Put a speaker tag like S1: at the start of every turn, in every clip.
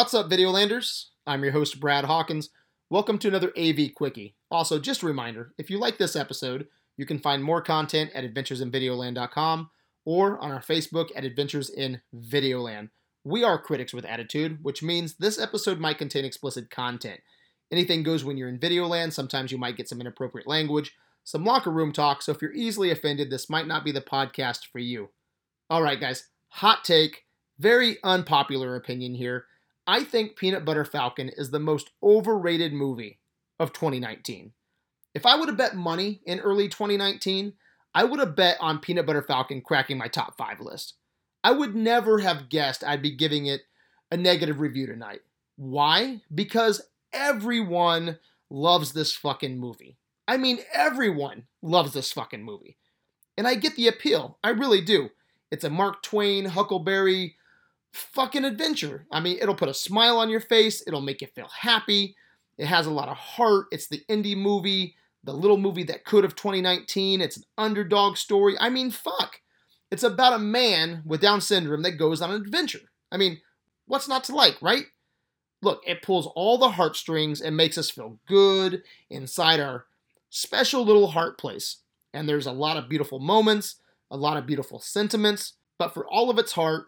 S1: What's up, Videolanders? I'm your host, Brad Hawkins. Welcome to another AV Quickie. Also, just a reminder if you like this episode, you can find more content at adventuresinvideoland.com or on our Facebook at Adventures in Videoland. We are critics with attitude, which means this episode might contain explicit content. Anything goes when you're in Videoland. Sometimes you might get some inappropriate language, some locker room talk, so if you're easily offended, this might not be the podcast for you. All right, guys, hot take, very unpopular opinion here. I think Peanut Butter Falcon is the most overrated movie of 2019. If I would have bet money in early 2019, I would have bet on Peanut Butter Falcon cracking my top five list. I would never have guessed I'd be giving it a negative review tonight. Why? Because everyone loves this fucking movie. I mean, everyone loves this fucking movie. And I get the appeal. I really do. It's a Mark Twain, Huckleberry fucking adventure. I mean, it'll put a smile on your face, it'll make you feel happy. It has a lot of heart. It's the indie movie, the little movie that could of 2019. It's an underdog story. I mean, fuck. It's about a man with Down syndrome that goes on an adventure. I mean, what's not to like, right? Look, it pulls all the heartstrings and makes us feel good inside our special little heart place. And there's a lot of beautiful moments, a lot of beautiful sentiments, but for all of its heart,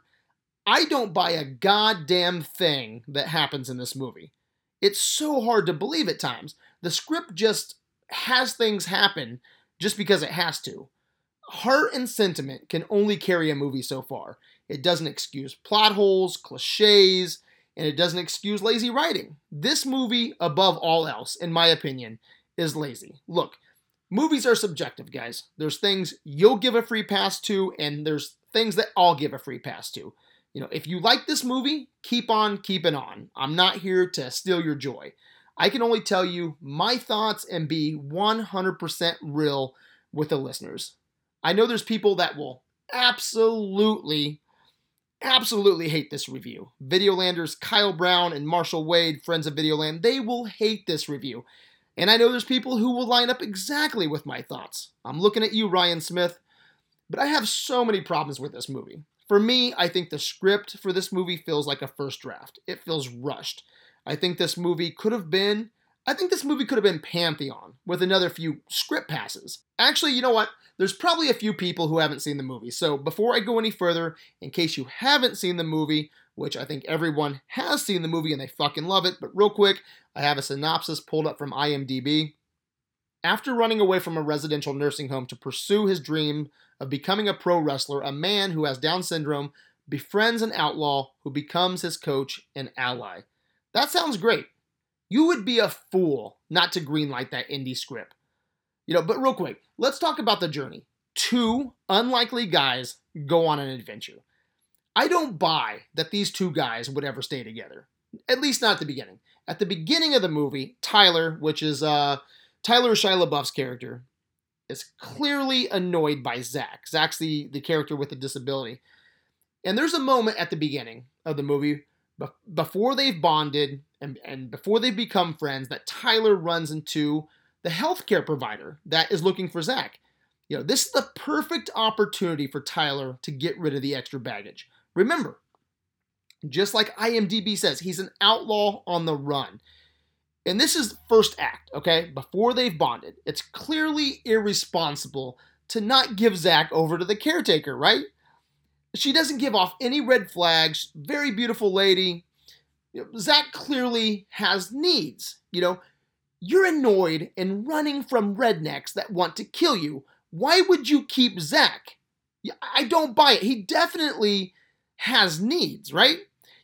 S1: I don't buy a goddamn thing that happens in this movie. It's so hard to believe at times. The script just has things happen just because it has to. Heart and sentiment can only carry a movie so far. It doesn't excuse plot holes, cliches, and it doesn't excuse lazy writing. This movie, above all else, in my opinion, is lazy. Look, movies are subjective, guys. There's things you'll give a free pass to, and there's things that I'll give a free pass to. You know, if you like this movie, keep on keeping on. I'm not here to steal your joy. I can only tell you my thoughts and be 100% real with the listeners. I know there's people that will absolutely, absolutely hate this review. Videolanders Kyle Brown and Marshall Wade, friends of Videoland, they will hate this review. And I know there's people who will line up exactly with my thoughts. I'm looking at you, Ryan Smith. But I have so many problems with this movie. For me, I think the script for this movie feels like a first draft. It feels rushed. I think this movie could have been I think this movie could have been Pantheon with another few script passes. Actually, you know what? There's probably a few people who haven't seen the movie. So before I go any further, in case you haven't seen the movie, which I think everyone has seen the movie and they fucking love it, but real quick, I have a synopsis pulled up from IMDb. After running away from a residential nursing home to pursue his dream of becoming a pro wrestler, a man who has Down syndrome befriends an outlaw who becomes his coach and ally. That sounds great. You would be a fool not to greenlight that indie script. You know, but real quick, let's talk about the journey. Two unlikely guys go on an adventure. I don't buy that these two guys would ever stay together. At least not at the beginning. At the beginning of the movie, Tyler, which is uh, Tyler Shia LaBeouf's character, is clearly annoyed by Zach. Zach's the, the character with the disability. And there's a moment at the beginning of the movie before they've bonded and, and before they've become friends that Tyler runs into the healthcare provider that is looking for Zach. You know, this is the perfect opportunity for Tyler to get rid of the extra baggage. Remember, just like IMDb says, he's an outlaw on the run. And this is first act, okay? Before they've bonded. It's clearly irresponsible to not give Zach over to the caretaker, right? She doesn't give off any red flags. Very beautiful lady. Zach clearly has needs. You know, you're annoyed and running from rednecks that want to kill you. Why would you keep Zach? I don't buy it. He definitely has needs, right?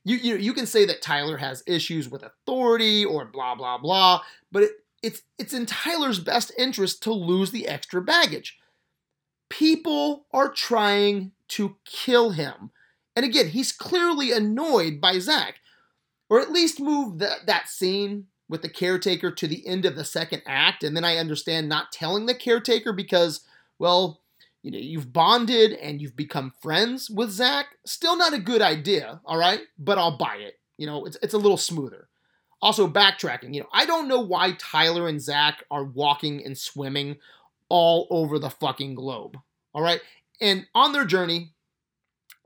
S1: You, you, you can say that Tyler has issues with authority or blah, blah, blah, but it, it's, it's in Tyler's best interest to lose the extra baggage. People are trying to kill him. And again, he's clearly annoyed by Zach. Or at least move that, that scene with the caretaker to the end of the second act. And then I understand not telling the caretaker because, well, you know, you've bonded and you've become friends with Zach. Still not a good idea, all right? But I'll buy it. You know, it's, it's a little smoother. Also, backtracking, you know, I don't know why Tyler and Zach are walking and swimming all over the fucking globe, all right? And on their journey,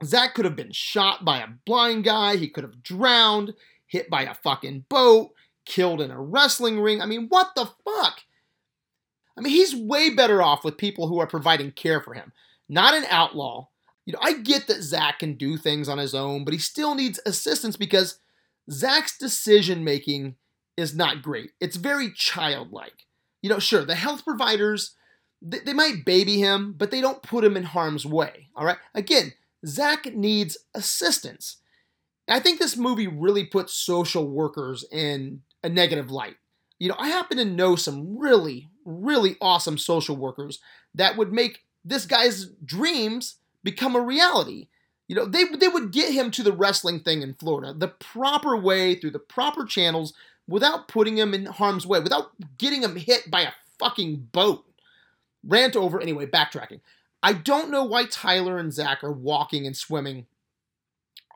S1: Zach could have been shot by a blind guy. He could have drowned. hit by a fucking boat, killed in a wrestling ring. I mean, what the fuck? I mean, he's way better off with people who are providing care for him, not an outlaw. You know, I get that Zach can do things on his own, but he still needs assistance because Zach's decision making is not great. It's very childlike. You know, sure, the health providers, they, they might baby him, but they don't put him in harm's way. All right? Again, Zach needs assistance. I think this movie really puts social workers in a negative light. You know, I happen to know some really, really awesome social workers that would make this guy's dreams become a reality. You know, they, they would get him to the wrestling thing in Florida the proper way, through the proper channels, without putting him in harm's way, without getting him hit by a fucking boat. Rant over, anyway, backtracking. I don't know why Tyler and Zach are walking and swimming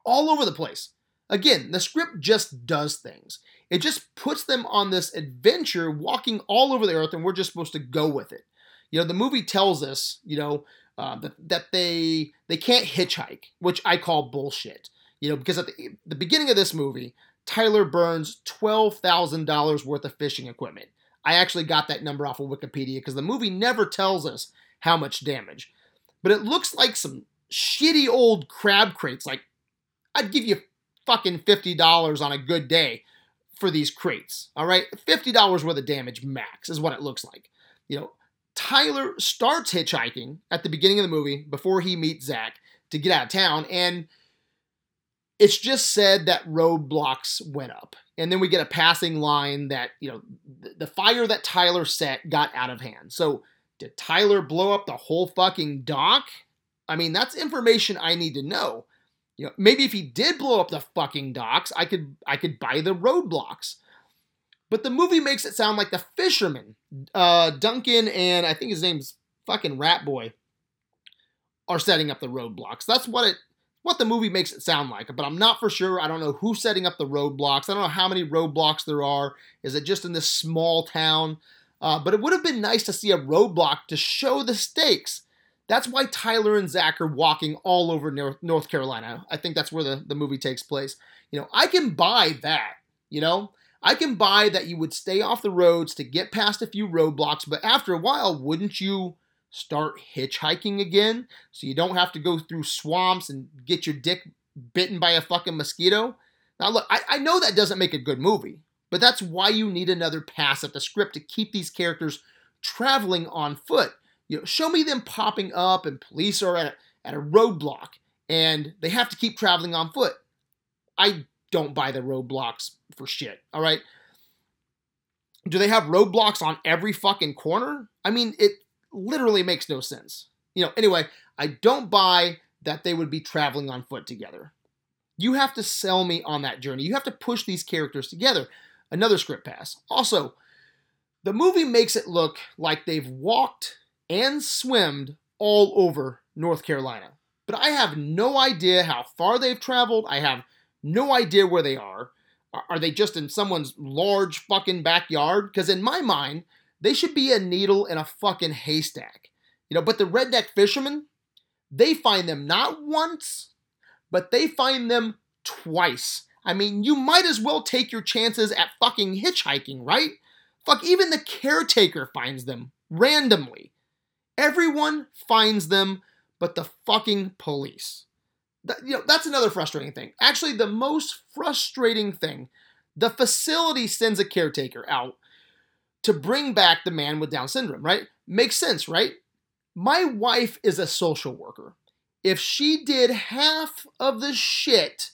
S1: all over the place. Again, the script just does things. It just puts them on this adventure walking all over the earth, and we're just supposed to go with it. You know, the movie tells us, you know, uh, that, that they they can't hitchhike, which I call bullshit. You know, because at the, the beginning of this movie, Tyler burns twelve thousand dollars worth of fishing equipment. I actually got that number off of Wikipedia because the movie never tells us how much damage, but it looks like some shitty old crab crates. Like I'd give you fucking fifty dollars on a good day for these crates. All right, fifty dollars worth of damage max is what it looks like. You know, Tyler starts hitchhiking at the beginning of the movie before he meets Zach to get out of town, and it's just said that roadblocks went up. And then we get a passing line that, you know, the fire that Tyler set got out of hand. So, did Tyler blow up the whole fucking dock? I mean, that's information I need to know. You know, maybe if he did blow up the fucking docks, I could I could buy the roadblocks. But the movie makes it sound like the fishermen, uh, Duncan and I think his name's fucking Rat Boy, are setting up the roadblocks. That's what it what the movie makes it sound like, but I'm not for sure. I don't know who's setting up the roadblocks. I don't know how many roadblocks there are. Is it just in this small town? Uh, but it would have been nice to see a roadblock to show the stakes. That's why Tyler and Zach are walking all over North Carolina. I think that's where the, the movie takes place. You know, I can buy that. You know, I can buy that you would stay off the roads to get past a few roadblocks, but after a while, wouldn't you start hitchhiking again so you don't have to go through swamps and get your dick bitten by a fucking mosquito? Now, look, I, I know that doesn't make a good movie, but that's why you need another pass at the script to keep these characters traveling on foot. You know, show me them popping up and police are at a, at a roadblock and they have to keep traveling on foot. I don't buy the roadblocks for shit. All right. Do they have roadblocks on every fucking corner? I mean, it literally makes no sense. You know, anyway, I don't buy that they would be traveling on foot together. You have to sell me on that journey. You have to push these characters together. Another script pass. Also, the movie makes it look like they've walked and swimmed all over North Carolina. But I have no idea how far they've traveled. I have no idea where they are. Are they just in someone's large fucking backyard? Because in my mind, they should be a needle in a fucking haystack. You know, but the redneck fishermen, they find them not once, but they find them twice. I mean, you might as well take your chances at fucking hitchhiking, right? Fuck, even the caretaker finds them randomly. Everyone finds them but the fucking police. That, you know, that's another frustrating thing. Actually, the most frustrating thing, the facility sends a caretaker out to bring back the man with Down syndrome, right? Makes sense, right? My wife is a social worker. If she did half of the shit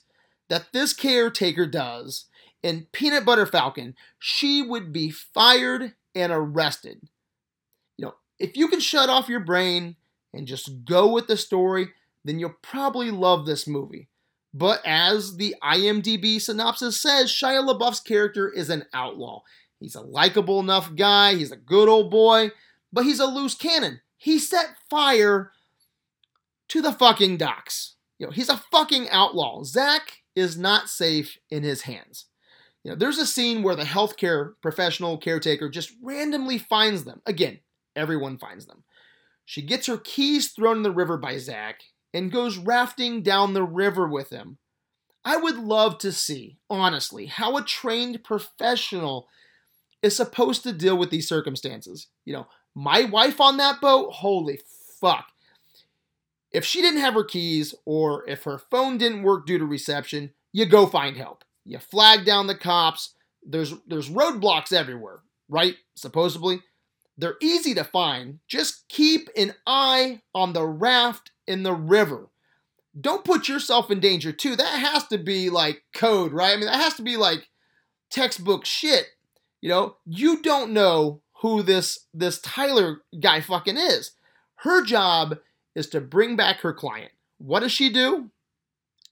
S1: that this caretaker does in Peanut Butter Falcon, she would be fired and arrested. If you can shut off your brain and just go with the story, then you'll probably love this movie. But as the IMDb synopsis says, Shia LaBeouf's character is an outlaw. He's a likable enough guy, he's a good old boy, but he's a loose cannon. He set fire to the fucking docks. You know, he's a fucking outlaw. Zach is not safe in his hands. You know, there's a scene where the healthcare professional caretaker just randomly finds them. Again, everyone finds them. She gets her keys thrown in the river by Zach and goes rafting down the river with him. I would love to see, honestly, how a trained professional is supposed to deal with these circumstances. You know, my wife on that boat, holy fuck. If she didn't have her keys or if her phone didn't work due to reception, you go find help. You flag down the cops. There's there's roadblocks everywhere, right? Supposedly. They're easy to find. Just keep an eye on the raft in the river. Don't put yourself in danger too. That has to be like code, right? I mean, that has to be like textbook shit. You know, you don't know who this this Tyler guy fucking is. Her job is to bring back her client. What does she do?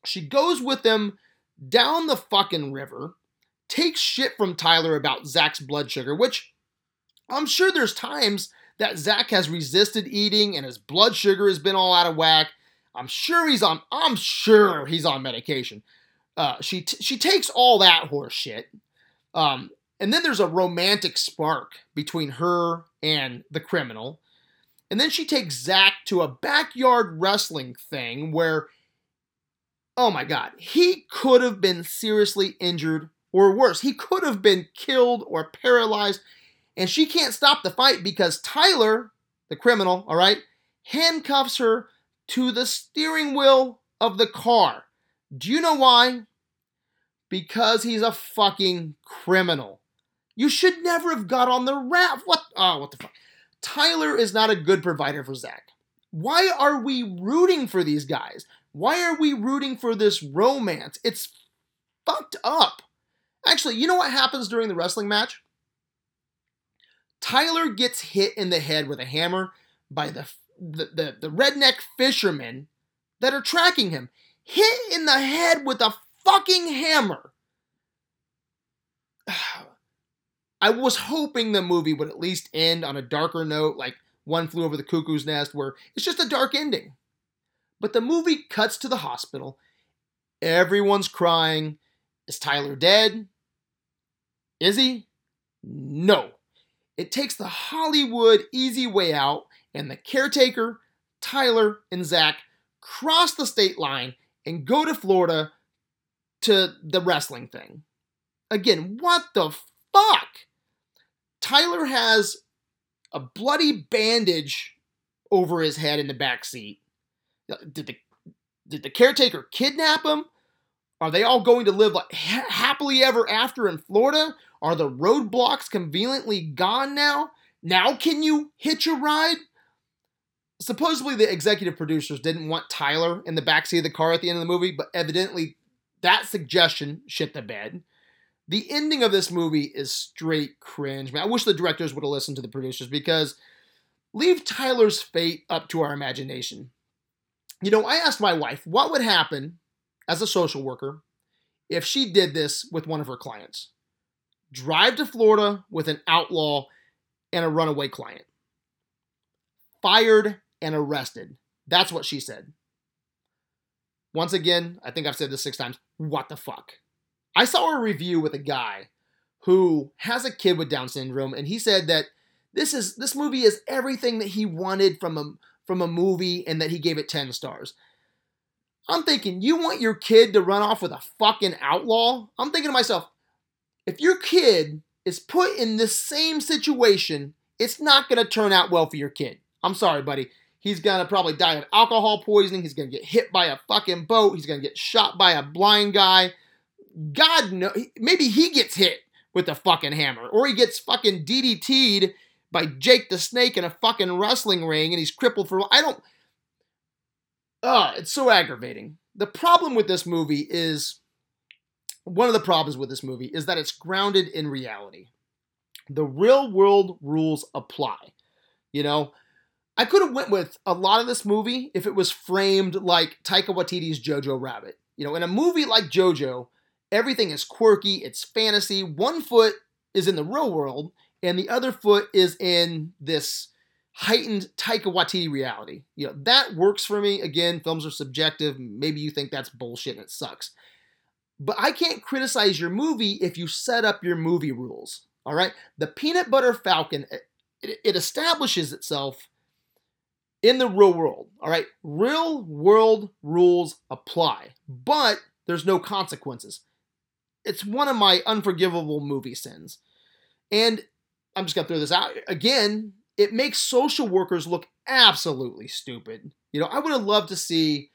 S1: She goes with them down the fucking river, takes shit from Tyler about Zach's blood sugar, which I'm sure there's times that Zach has resisted eating and his blood sugar has been all out of whack. I'm sure he's on. I'm sure he's on medication. Uh, she t- she takes all that horse shit, um, and then there's a romantic spark between her and the criminal, and then she takes Zach to a backyard wrestling thing where, oh my god, he could have been seriously injured or worse. He could have been killed or paralyzed and she can't stop the fight because Tyler, the criminal, all right, handcuffs her to the steering wheel of the car. Do you know why? Because he's a fucking criminal. You should never have got on the raft. What? Oh, what the fuck? Tyler is not a good provider for Zach. Why are we rooting for these guys? Why are we rooting for this romance? It's fucked up. Actually, you know what happens during the wrestling match? Tyler gets hit in the head with a hammer by the, the, the, the redneck fishermen that are tracking him. Hit in the head with a fucking hammer. I was hoping the movie would at least end on a darker note, like One Flew Over the Cuckoo's Nest, where it's just a dark ending. But the movie cuts to the hospital. Everyone's crying. Is Tyler dead? Is he? No. It takes the Hollywood easy way out, and the caretaker, Tyler, and Zach cross the state line and go to Florida to the wrestling thing. Again, what the fuck? Tyler has a bloody bandage over his head in the back seat. Uh, did the did the caretaker kidnap him? Are they all going to live like ha- happily ever after in Florida? Are the roadblocks conveniently gone now? Now can you hitch a ride? Supposedly, the executive producers didn't want Tyler in the backseat of the car at the end of the movie, but evidently that suggestion shit the bed. The ending of this movie is straight cringe. Man, I wish the directors would have listened to the producers because leave Tyler's fate up to our imagination. You know, I asked my wife what would happen as a social worker if she did this with one of her clients drive to Florida with an outlaw and a runaway client. Fired and arrested. That's what she said. Once again, I think I've said this six times. What the fuck? I saw a review with a guy who has a kid with Down syndrome, and he said that this is this movie is everything that he wanted from a from a movie, and that he gave it ten stars. I'm thinking, you want your kid to run off with a fucking outlaw? I'm thinking to myself, if your kid is put in this same situation, it's not going to turn out well for your kid. I'm sorry, buddy. He's going to probably die of alcohol poisoning. He's going to get hit by a fucking boat. He's going to get shot by a blind guy. God no, maybe he gets hit with a fucking hammer or he gets fucking DDT'd by Jake the Snake in a fucking wrestling ring and he's crippled for I don't Ugh, it's so aggravating. The problem with this movie is one of the problems with this movie is that it's grounded in reality. The real world rules apply. You know, I could have went with a lot of this movie if it was framed like Taika Waititi's Jojo Rabbit. You know, in a movie like Jojo, everything is quirky, it's fantasy. One foot is in the real world, and the other foot is in this heightened Taika Waititi reality. You know, that works for me. Again, films are subjective. Maybe you think that's bullshit and it sucks. But I can't criticize your movie if you set up your movie rules. All right? The Peanut Butter Falcon, it, it establishes itself in the real world. All right? Real world rules apply. But there's no consequences. It's one of my unforgivable movie sins. And I'm just going to throw this out again. It makes social workers look absolutely stupid. You know, I would have loved to see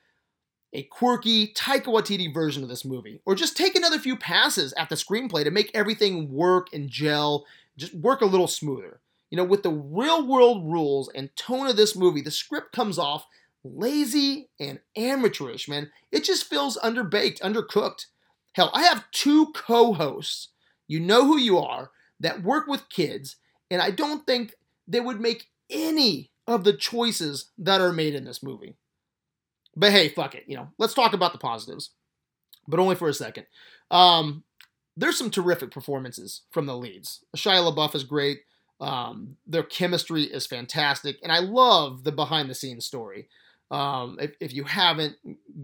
S1: a quirky Taika Waititi version of this movie, or just take another few passes at the screenplay to make everything work and gel, just work a little smoother. You know, with the real world rules and tone of this movie, the script comes off lazy and amateurish, man. It just feels underbaked, undercooked. Hell, I have two co hosts, you know who you are, that work with kids, and I don't think they would make any of the choices that are made in this movie. But hey, fuck it. You know, let's talk about the positives, but only for a second. Um, there's some terrific performances from the leads. Shia LaBeouf is great. Um, their chemistry is fantastic, and I love the behind the scenes story. Um, if, if you haven't,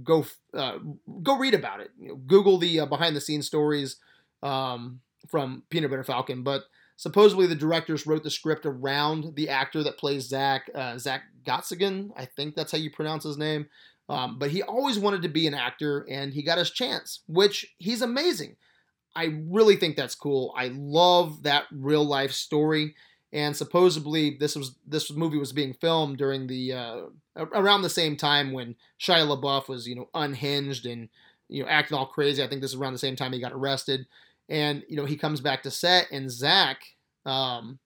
S1: go uh, go read about it. You know, Google the uh, behind the scenes stories um, from Peanut Butter Falcon. But supposedly the directors wrote the script around the actor that plays Zach uh, Zach Gottsagen. I think that's how you pronounce his name. Um, but he always wanted to be an actor, and he got his chance, which he's amazing. I really think that's cool. I love that real life story. And supposedly this was this movie was being filmed during the uh, around the same time when Shia LaBeouf was you know unhinged and you know acting all crazy. I think this is around the same time he got arrested. And you know he comes back to set, and Zach, um,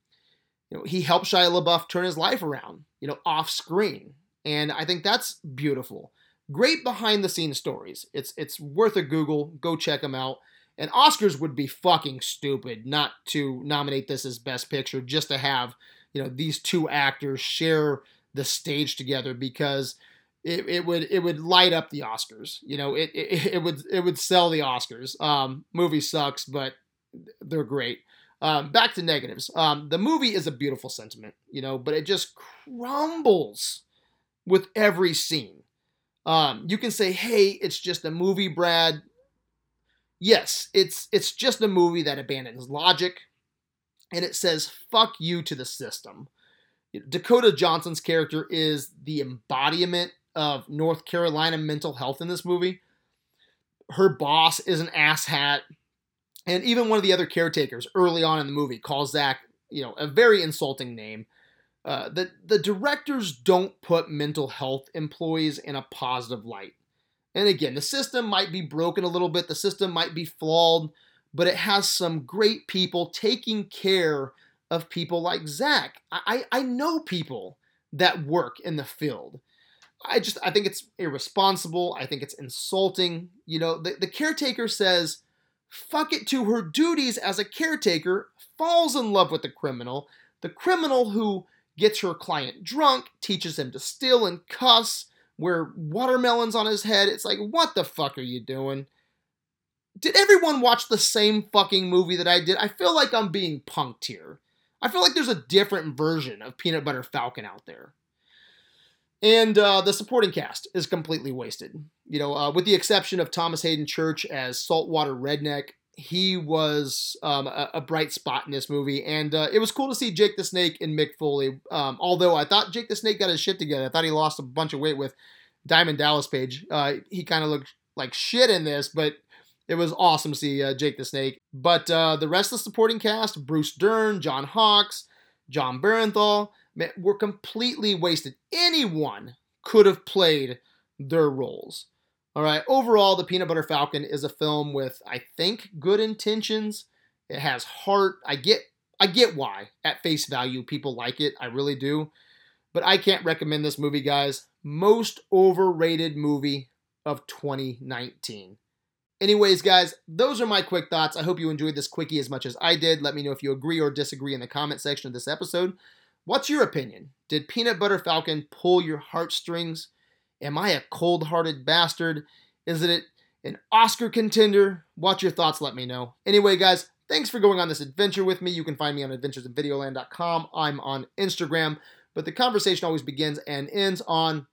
S1: you know, he helped Shia LaBeouf turn his life around, you know, off screen. And I think that's beautiful. Great behind the scenes stories. It's it's worth a Google. Go check them out. And Oscars would be fucking stupid not to nominate this as Best Picture just to have, you know, these two actors share the stage together because it, it would it would light up the Oscars. You know, it, it, it would it would sell the Oscars. Um, movie sucks, but they're great. Um, back to negatives. Um, the movie is a beautiful sentiment, you know, but it just crumbles with every scene. Um, you can say, "Hey, it's just a movie, Brad." Yes, it's it's just a movie that abandons logic, and it says "fuck you" to the system. Dakota Johnson's character is the embodiment of North Carolina mental health in this movie. Her boss is an asshat, and even one of the other caretakers early on in the movie calls Zach, you know, a very insulting name. Uh, the the directors don't put mental health employees in a positive light. And again, the system might be broken a little bit, the system might be flawed, but it has some great people taking care of people like Zach. I, I know people that work in the field. I just I think it's irresponsible. I think it's insulting. You know, the, the caretaker says, fuck it to her duties as a caretaker, falls in love with the criminal. The criminal who gets her client drunk, teaches him to steal and cuss, wear watermelons on his head. It's like, what the fuck are you doing? Did everyone watch the same fucking movie that I did? I feel like I'm being punked here. I feel like there's a different version of Peanut Butter Falcon out there. And uh, the supporting cast is completely wasted. You know, uh, with the exception of Thomas Haden Church as Saltwater Redneck, he was um, a, a, bright spot in this movie, and uh, it was cool to see Jake the Snake and Mick Foley. Um, although I thought Jake the Snake got his shit together, I thought he lost a bunch of weight with Diamond Dallas Page. Uh, he kind of looked like shit in this, but it was awesome to see uh, Jake the Snake. But uh, the rest of the supporting cast, Bruce Dern, John Hawkes, Jon Bernthal, were completely wasted. Anyone could have played their roles. All right. Overall, The Peanut Butter Falcon is a film with, I think, good intentions. It has heart. I get, I get why at face value people like it. I really do. But I can't recommend this movie, guys. Most overrated movie of 2019. Anyways, guys, those are my quick thoughts. I hope you enjoyed this quickie as much as I did. Let me know if you agree or disagree in the comment section of this episode. What's your opinion? Did Peanut Butter Falcon pull your heartstrings? Am I a cold hearted bastard? Is it an Oscar contender? Watch your thoughts, let me know. Anyway, guys, thanks for going on this adventure with me. You can find me on adventuresinvideoland.com. I'm on Instagram, but the conversation always begins and ends on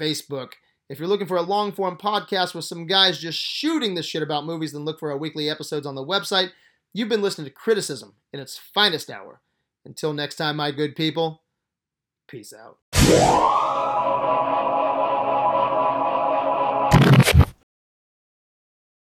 S1: Facebook. If you're looking for a long form podcast with some guys just shooting the shit about movies, then look for our weekly episodes on the website. You've been listening to Criticism in its finest hour. Until next time, my good people, peace out.